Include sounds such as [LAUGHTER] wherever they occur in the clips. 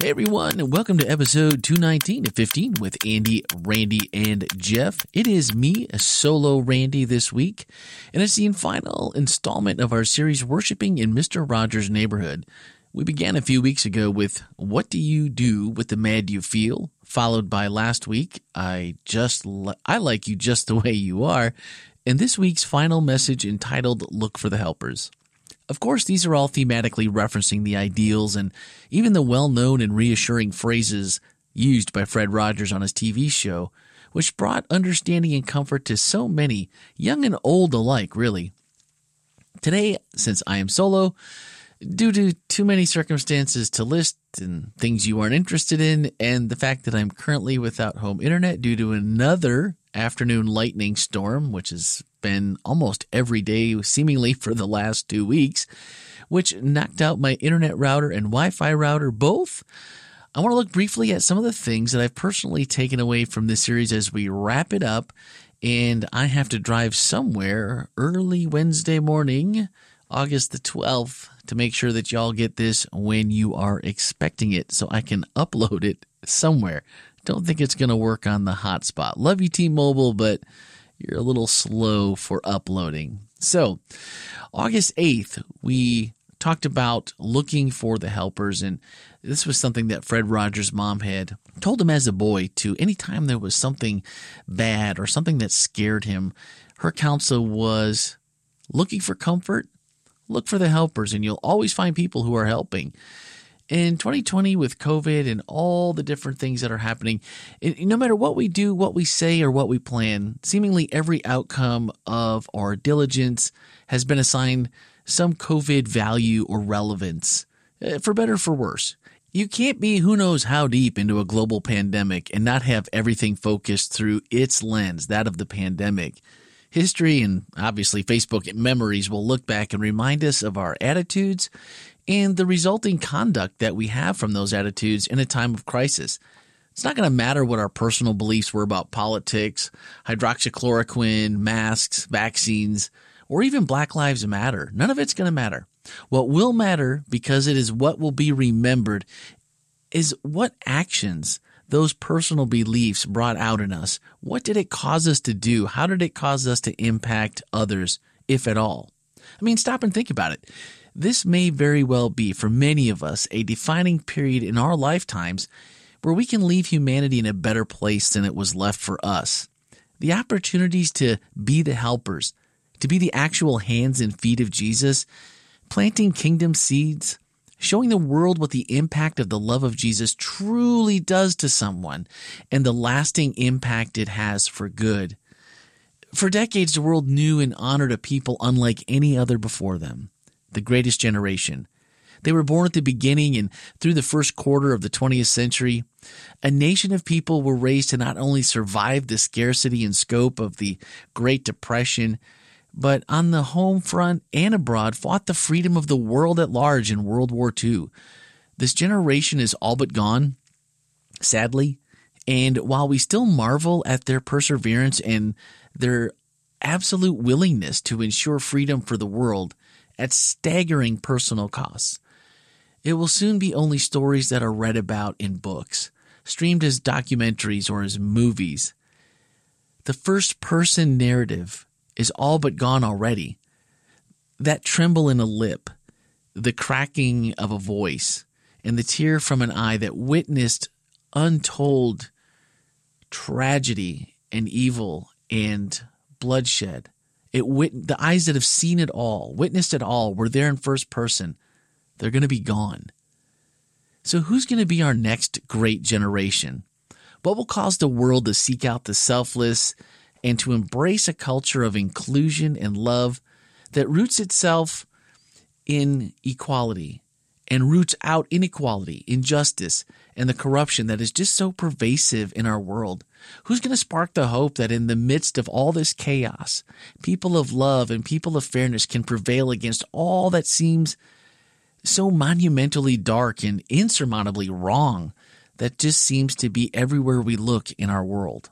Hey everyone, and welcome to episode 219 of 15 with Andy, Randy, and Jeff. It is me, a solo Randy this week, and it's the final installment of our series Worshipping in Mr. Rogers' Neighborhood. We began a few weeks ago with What Do You Do with the Mad You Feel? Followed by last week, I just, li- I like you just the way you are, and this week's final message entitled Look for the Helpers. Of course, these are all thematically referencing the ideals and even the well known and reassuring phrases used by Fred Rogers on his TV show, which brought understanding and comfort to so many, young and old alike, really. Today, since I am solo, due to too many circumstances to list and things you aren't interested in, and the fact that I'm currently without home internet due to another afternoon lightning storm, which has been almost every day, seemingly for the last two weeks, which knocked out my internet router and Wi Fi router both. I want to look briefly at some of the things that I've personally taken away from this series as we wrap it up. And I have to drive somewhere early Wednesday morning, August the 12th, to make sure that y'all get this when you are expecting it so I can upload it somewhere. Don't think it's going to work on the hotspot. Love you, T Mobile, but you're a little slow for uploading. So, August 8th, we talked about looking for the helpers and this was something that Fred Rogers' mom had told him as a boy to anytime there was something bad or something that scared him, her counsel was looking for comfort, look for the helpers and you'll always find people who are helping in 2020 with COVID and all the different things that are happening, no matter what we do, what we say, or what we plan, seemingly every outcome of our diligence has been assigned some COVID value or relevance, eh, for better or for worse. You can't be who knows how deep into a global pandemic and not have everything focused through its lens, that of the pandemic. History and obviously Facebook memories will look back and remind us of our attitudes and the resulting conduct that we have from those attitudes in a time of crisis. It's not going to matter what our personal beliefs were about politics, hydroxychloroquine, masks, vaccines, or even Black Lives Matter. None of it's going to matter. What will matter, because it is what will be remembered, is what actions those personal beliefs brought out in us. What did it cause us to do? How did it cause us to impact others, if at all? I mean, stop and think about it. This may very well be, for many of us, a defining period in our lifetimes where we can leave humanity in a better place than it was left for us. The opportunities to be the helpers, to be the actual hands and feet of Jesus, planting kingdom seeds, showing the world what the impact of the love of Jesus truly does to someone and the lasting impact it has for good. For decades, the world knew and honored a people unlike any other before them the greatest generation. They were born at the beginning and through the first quarter of the 20th century. A nation of people were raised to not only survive the scarcity and scope of the Great Depression, but on the home front and abroad fought the freedom of the world at large in World War II. This generation is all but gone, sadly. And while we still marvel at their perseverance and their absolute willingness to ensure freedom for the world, at staggering personal costs. It will soon be only stories that are read about in books, streamed as documentaries or as movies. The first person narrative is all but gone already. That tremble in a lip, the cracking of a voice, and the tear from an eye that witnessed untold tragedy and evil and bloodshed it wit- the eyes that have seen it all, witnessed it all, were there in first person. They're going to be gone. So who's going to be our next great generation? What will cause the world to seek out the selfless and to embrace a culture of inclusion and love that roots itself in equality and roots out inequality, injustice, and the corruption that is just so pervasive in our world? Who's going to spark the hope that in the midst of all this chaos, people of love and people of fairness can prevail against all that seems so monumentally dark and insurmountably wrong that just seems to be everywhere we look in our world?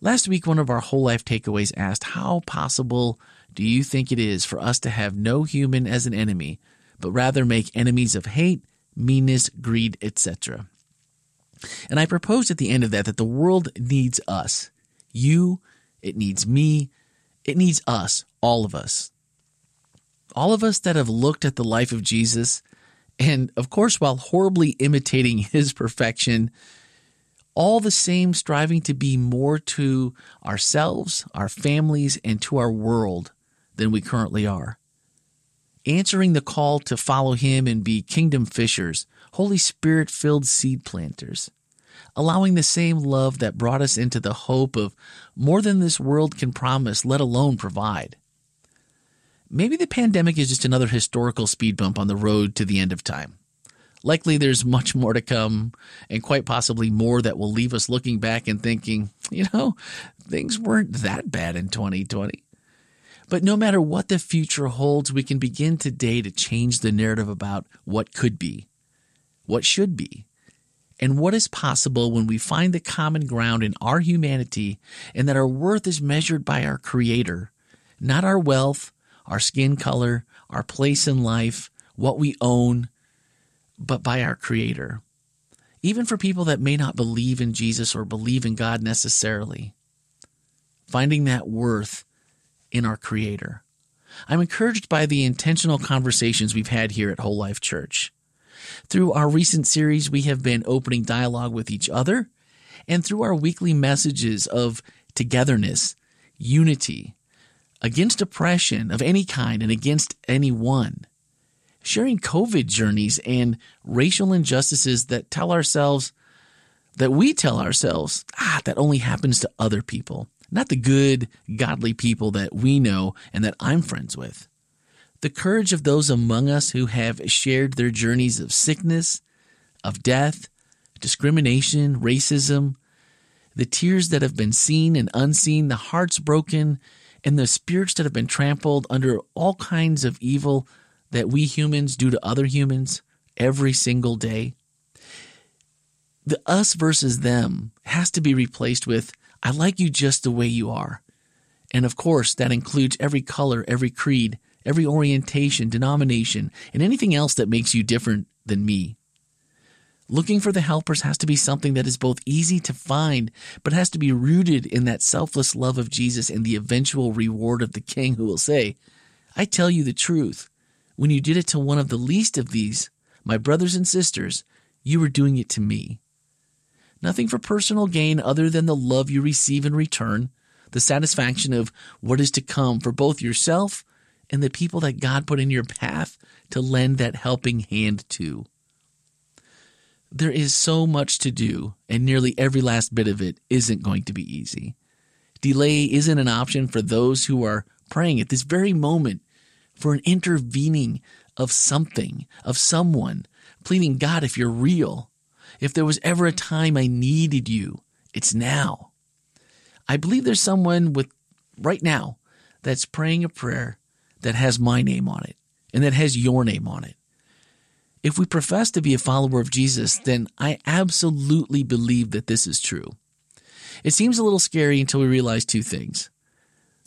Last week, one of our whole life takeaways asked, How possible do you think it is for us to have no human as an enemy, but rather make enemies of hate, meanness, greed, etc. And I proposed at the end of that that the world needs us. You, it needs me, it needs us, all of us. All of us that have looked at the life of Jesus, and of course, while horribly imitating [LAUGHS] his perfection, all the same striving to be more to ourselves, our families, and to our world than we currently are. Answering the call to follow him and be kingdom fishers, Holy Spirit filled seed planters. Allowing the same love that brought us into the hope of more than this world can promise, let alone provide. Maybe the pandemic is just another historical speed bump on the road to the end of time. Likely there's much more to come, and quite possibly more that will leave us looking back and thinking, you know, things weren't that bad in 2020. But no matter what the future holds, we can begin today to change the narrative about what could be, what should be, and what is possible when we find the common ground in our humanity and that our worth is measured by our Creator, not our wealth, our skin color, our place in life, what we own, but by our Creator. Even for people that may not believe in Jesus or believe in God necessarily, finding that worth in our Creator. I'm encouraged by the intentional conversations we've had here at Whole Life Church. Through our recent series, we have been opening dialogue with each other, and through our weekly messages of togetherness, unity, against oppression of any kind and against anyone sharing COVID journeys and racial injustices that tell ourselves, that we tell ourselves, ah, that only happens to other people, not the good, godly people that we know and that I'm friends with. The courage of those among us who have shared their journeys of sickness, of death, discrimination, racism, the tears that have been seen and unseen, the hearts broken, and the spirits that have been trampled under all kinds of evil that we humans do to other humans every single day. The us versus them has to be replaced with I like you just the way you are. And of course, that includes every color, every creed, every orientation, denomination, and anything else that makes you different than me. Looking for the helpers has to be something that is both easy to find, but has to be rooted in that selfless love of Jesus and the eventual reward of the King who will say, I tell you the truth. When you did it to one of the least of these, my brothers and sisters, you were doing it to me. Nothing for personal gain other than the love you receive in return, the satisfaction of what is to come for both yourself and the people that God put in your path to lend that helping hand to. There is so much to do, and nearly every last bit of it isn't going to be easy. Delay isn't an option for those who are praying at this very moment for an intervening of something, of someone, pleading, God, if you're real, if there was ever a time I needed you, it's now. I believe there's someone with right now that's praying a prayer that has my name on it and that has your name on it. If we profess to be a follower of Jesus, then I absolutely believe that this is true. It seems a little scary until we realize two things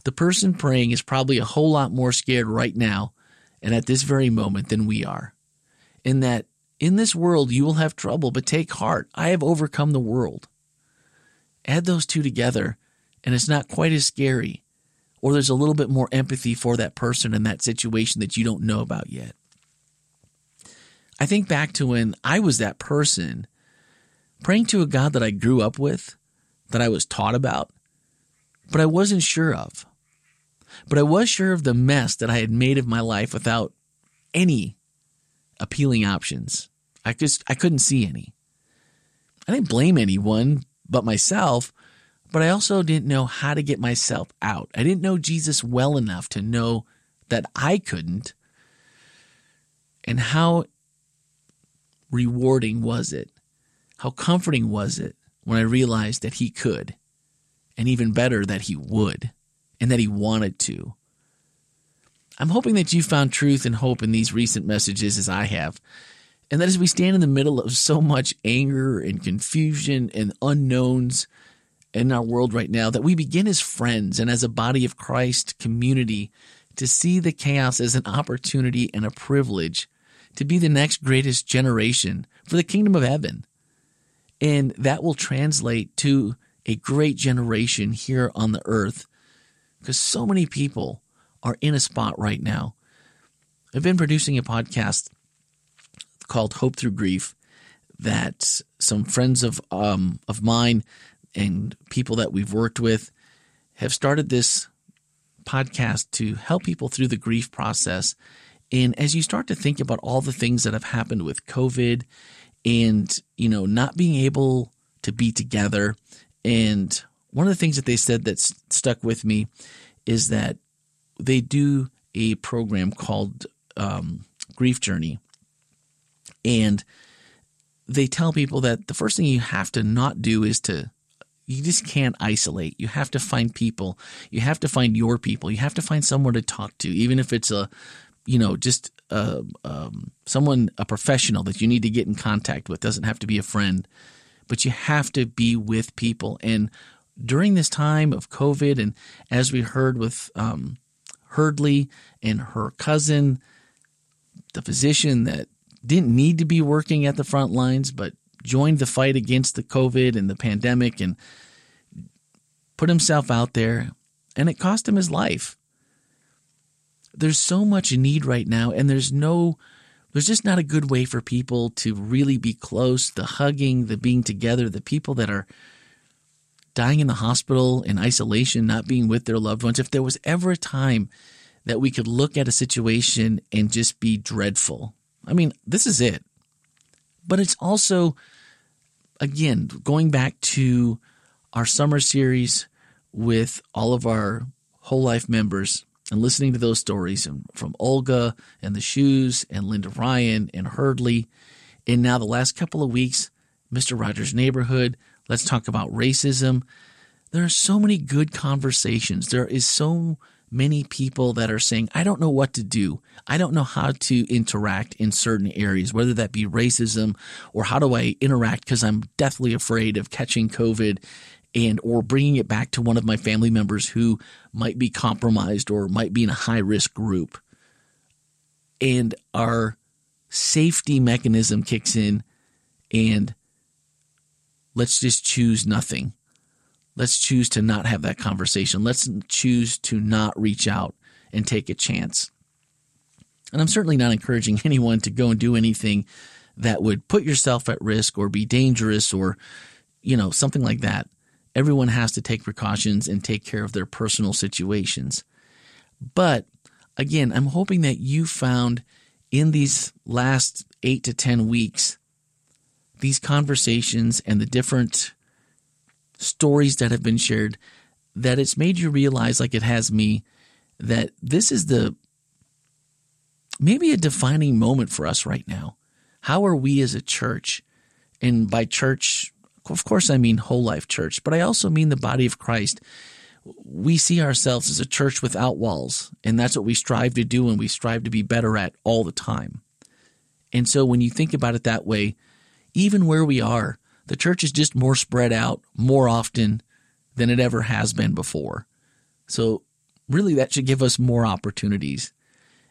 the person praying is probably a whole lot more scared right now and at this very moment than we are. In that, in this world you will have trouble, but take heart. I have overcome the world. Add those two together, and it's not quite as scary, or there's a little bit more empathy for that person in that situation that you don't know about yet. I think back to when I was that person praying to a God that I grew up with, that I was taught about, but I wasn't sure of. But I was sure of the mess that I had made of my life without any appealing options. I just I couldn't see any. I didn't blame anyone but myself, but I also didn't know how to get myself out. I didn't know Jesus well enough to know that I couldn't. And how rewarding was it? How comforting was it when I realized that he could? And even better, that he would and that he wanted to. I'm hoping that you found truth and hope in these recent messages as I have, and that as we stand in the middle of so much anger and confusion and unknowns in our world right now, that we begin as friends and as a body of Christ community to see the chaos as an opportunity and a privilege to be the next greatest generation for the kingdom of heaven. And that will translate to a great generation here on the earth because so many people are in a spot right now. I've been producing a podcast called Hope Through Grief that some friends of um, of mine and people that we've worked with have started this podcast to help people through the grief process. And as you start to think about all the things that have happened with COVID and, you know, not being able to be together. And one of the things that they said that stuck with me is that they do a program called um, Grief Journey. And they tell people that the first thing you have to not do is to you just can't isolate. You have to find people. You have to find your people. You have to find someone to talk to, even if it's a, you know, just a, um, someone, a professional that you need to get in contact with. Doesn't have to be a friend, but you have to be with people. And during this time of COVID, and as we heard with um, Hurdley and her cousin, the physician that didn't need to be working at the front lines, but joined the fight against the COVID and the pandemic and put himself out there, and it cost him his life. There's so much need right now, and there's no, there's just not a good way for people to really be close. The hugging, the being together, the people that are dying in the hospital in isolation, not being with their loved ones. If there was ever a time that we could look at a situation and just be dreadful, I mean, this is it. But it's also, again, going back to our summer series with all of our whole life members and listening to those stories from Olga and the Shus and Linda Ryan and Hurdley. And now the last couple of weeks, Mr. Rogers' Neighborhood. Let's talk about racism. There are so many good conversations. There is so many people that are saying, I don't know what to do. I don't know how to interact in certain areas, whether that be racism or how do I interact because I'm deathly afraid of catching COVID and or bringing it back to one of my family members who might be compromised or might be in a high risk group. And our safety mechanism kicks in and let's just choose nothing. Let's choose to not have that conversation. Let's choose to not reach out and take a chance. And I'm certainly not encouraging [LAUGHS] anyone to go and do anything that would put yourself at risk or be dangerous or, you know, something like that. Everyone has to take precautions and take care of their personal situations. But again, I'm hoping that you found in these last eight to 10 weeks, these conversations and the different stories that have been shared that it's made you realize, like it has me, that this is the maybe a defining moment for us right now. How are we as a church? And by church, of course, I mean whole life church, but I also mean the body of Christ. We see ourselves as a church without walls, and that's what we strive to do and we strive to be better at all the time. And so when you think about it that way, even where we are, the church is just more spread out more often than it ever has been before. So, really, that should give us more opportunities.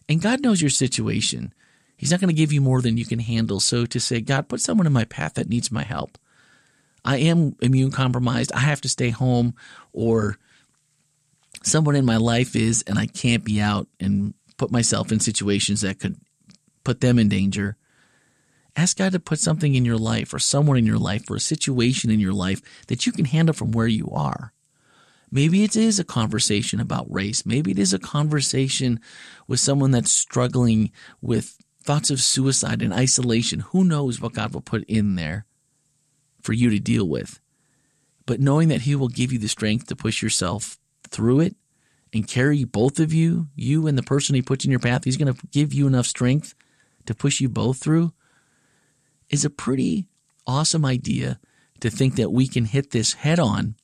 And God knows your situation. He's not going to give you more than you can handle. So, to say, God, put someone in my path that needs my help. I am immune compromised. I have to stay home, or someone in my life is, and I can't be out and put myself in situations that could put them in danger. Ask God to put something in your life or someone in your life or a situation in your life that you can handle from where you are. Maybe it is a conversation about race. Maybe it is a conversation with someone that's struggling with thoughts of suicide and isolation. Who knows what God will put in there for you to deal with? But knowing that He will give you the strength to push yourself through it and carry both of you, you and the person He puts in your path, He's going to give you enough strength to push you both through is a pretty awesome idea to think that we can hit this head on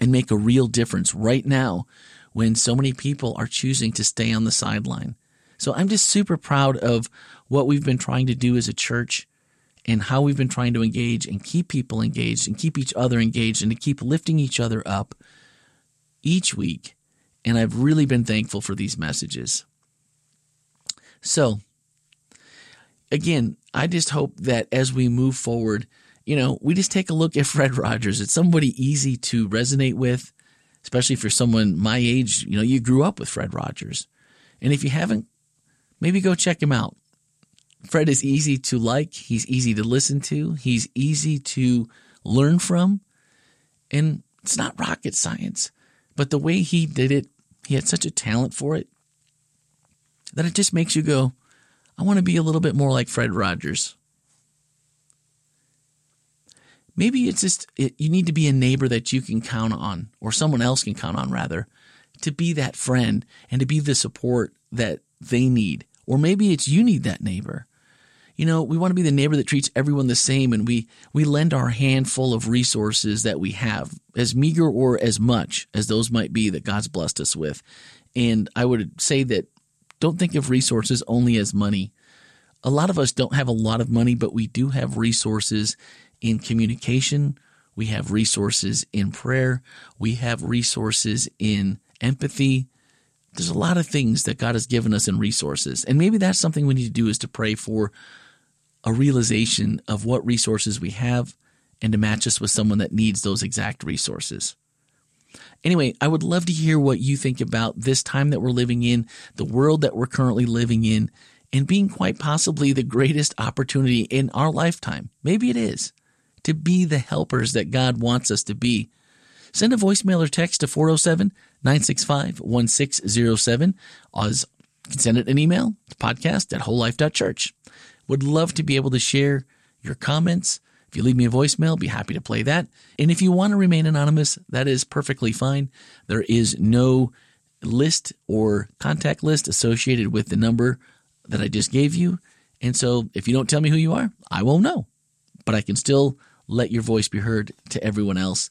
and make a real difference right now when so many people are choosing to stay on the sideline. So I'm just super proud of what we've been trying to do as a church and how we've been trying to engage and keep people engaged and keep each other engaged and to keep lifting each other up each week. And I've really been thankful for these messages. So again, I just hope that as we move forward, you know, we just take a look at [LAUGHS] Fred Rogers. It's somebody easy to resonate with, especially for someone my age. You know, you grew up with Fred Rogers. And if you haven't, maybe go check him out. Fred is easy to like, he's easy to listen to, he's easy to learn from. And it's not rocket science, but the way he did it, he had such a talent for it that it just makes you go, I want to be a little bit more like Fred Rogers. Maybe it's just it, you need to be a neighbor that you can count on, or someone else can count on, rather, to be that friend and to be the support that they need. Or maybe it's you need that neighbor. You know, we want to be the neighbor that treats everyone the same and we, we lend our handful of resources that we have, as meager or as much as those might be that God's blessed us with. And I would say that don't think of resources only as money. A lot of us don't have a lot of money, but we do have resources in communication. We have resources in prayer. We have resources in empathy. There's a lot of things that God has given us in resources. And maybe that's something we need to do is to pray for a realization of what resources we have and to match us with someone that needs those exact resources. Anyway, I would love to hear what you think about this time that we're living in, the world that we're currently living in, and being quite possibly the greatest opportunity in our lifetime. Maybe it is to be the helpers that God wants us to be. Send a voicemail or text to 407 965 1607. Or you can send it an email to podcast at wholelife.church. Would love to be able to share your comments if you leave me a voicemail, be happy to play that. And if you want to remain anonymous, that is perfectly fine. There is no list or contact list associated with the number that I just gave you. And so if you don't tell me who you are, I won't know. But I can still let your voice be heard to everyone else,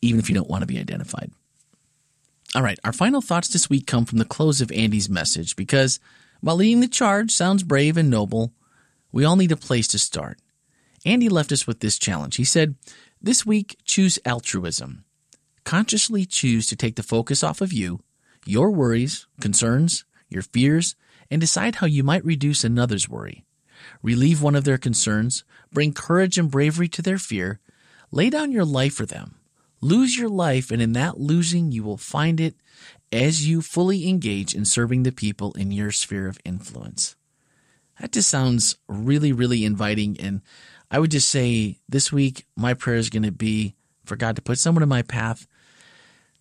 even if you don't want to be identified. All right, our final thoughts this week come from the close of Andy's message because while leading the charge sounds brave and noble, we all need a place to start. Andy left us with this challenge. He said, This week, choose altruism. Consciously choose to take the focus off of you, your worries, concerns, your fears, and decide how you might reduce another's worry. Relieve one of their concerns, bring courage and bravery to their fear, lay down your life for them. Lose your life, and in that losing, you will find it as you fully engage in serving the people in your sphere of influence. That just sounds really, really inviting. And I would just say this week, my prayer is going to be for God to put someone in my path.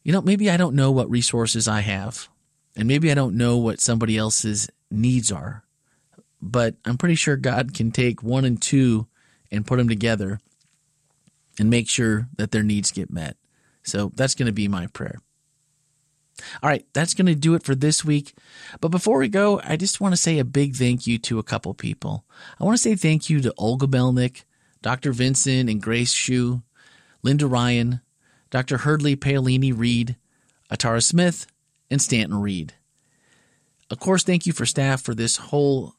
You know, maybe I don't know what resources I have, and maybe I don't know what somebody else's needs are, but I'm pretty sure God can take one and two and put them together and make sure that their needs get met. So that's going to be my prayer. All right, that's going to do it for this week. But before we go, I just want to say a big thank you to a couple people. I want to say thank you to Olga Belnick, Dr. Vincent and Grace Shu, Linda Ryan, Dr. Hurdley Paolini Reed, Atara Smith, and Stanton Reed. Of course, thank you for staff for this whole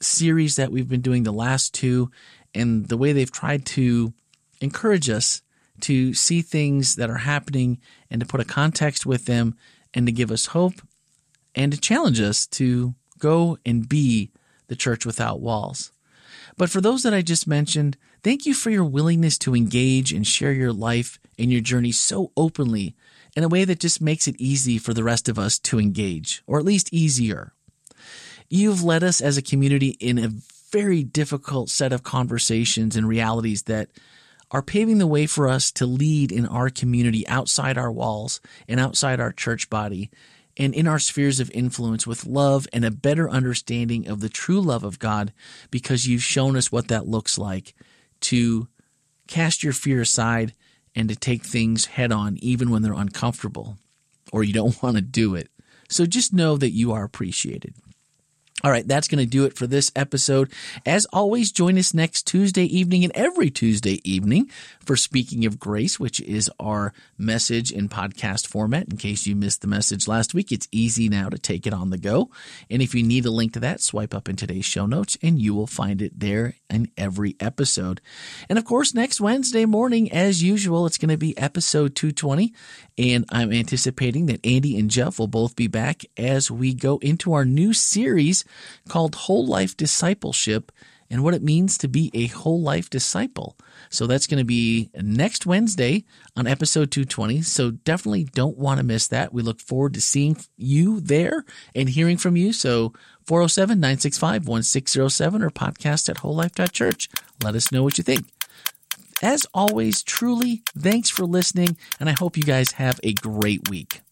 series that we've been doing the last two and the way they've tried to encourage us to see things that are happening and to put a context with them and to give us hope and to challenge us to go and be the church without walls. But for those that I just mentioned, thank you for your willingness to engage and share your life and your journey so openly in a way that just makes it easy for the rest of us to engage, or at least easier. You've led us as a community in a very difficult set of conversations and realities that are paving the way for us to lead in our community outside our walls and outside our church body and in our spheres of influence with love and a better understanding of the true love of God because you've shown us what that looks like to cast your fear aside and to take things head on even when they're uncomfortable or you don't [LAUGHS] want to do it. So just know that you are appreciated. All right, that's going to do it for this episode. As always, join us next Tuesday evening and every Tuesday evening for Speaking of Grace, which is our message in podcast format. In case you missed the message last week, it's easy now to take it on the go. And if you need a link to that, swipe up in today's show notes and you will find it there in every episode. And of course, next Wednesday morning, as usual, it's going to be episode 220. And I'm anticipating that Andy and Jeff will both be back as we go into our new series called Whole Life Discipleship and what it means to be a whole life disciple. So that's going to be next Wednesday on episode 220. So definitely don't want to miss that. We look forward to seeing you there and hearing from you. So 407 965 1607 or podcast at wholelife.church. Let us know what you think. As always, truly, thanks for listening, and I hope you guys have a great week.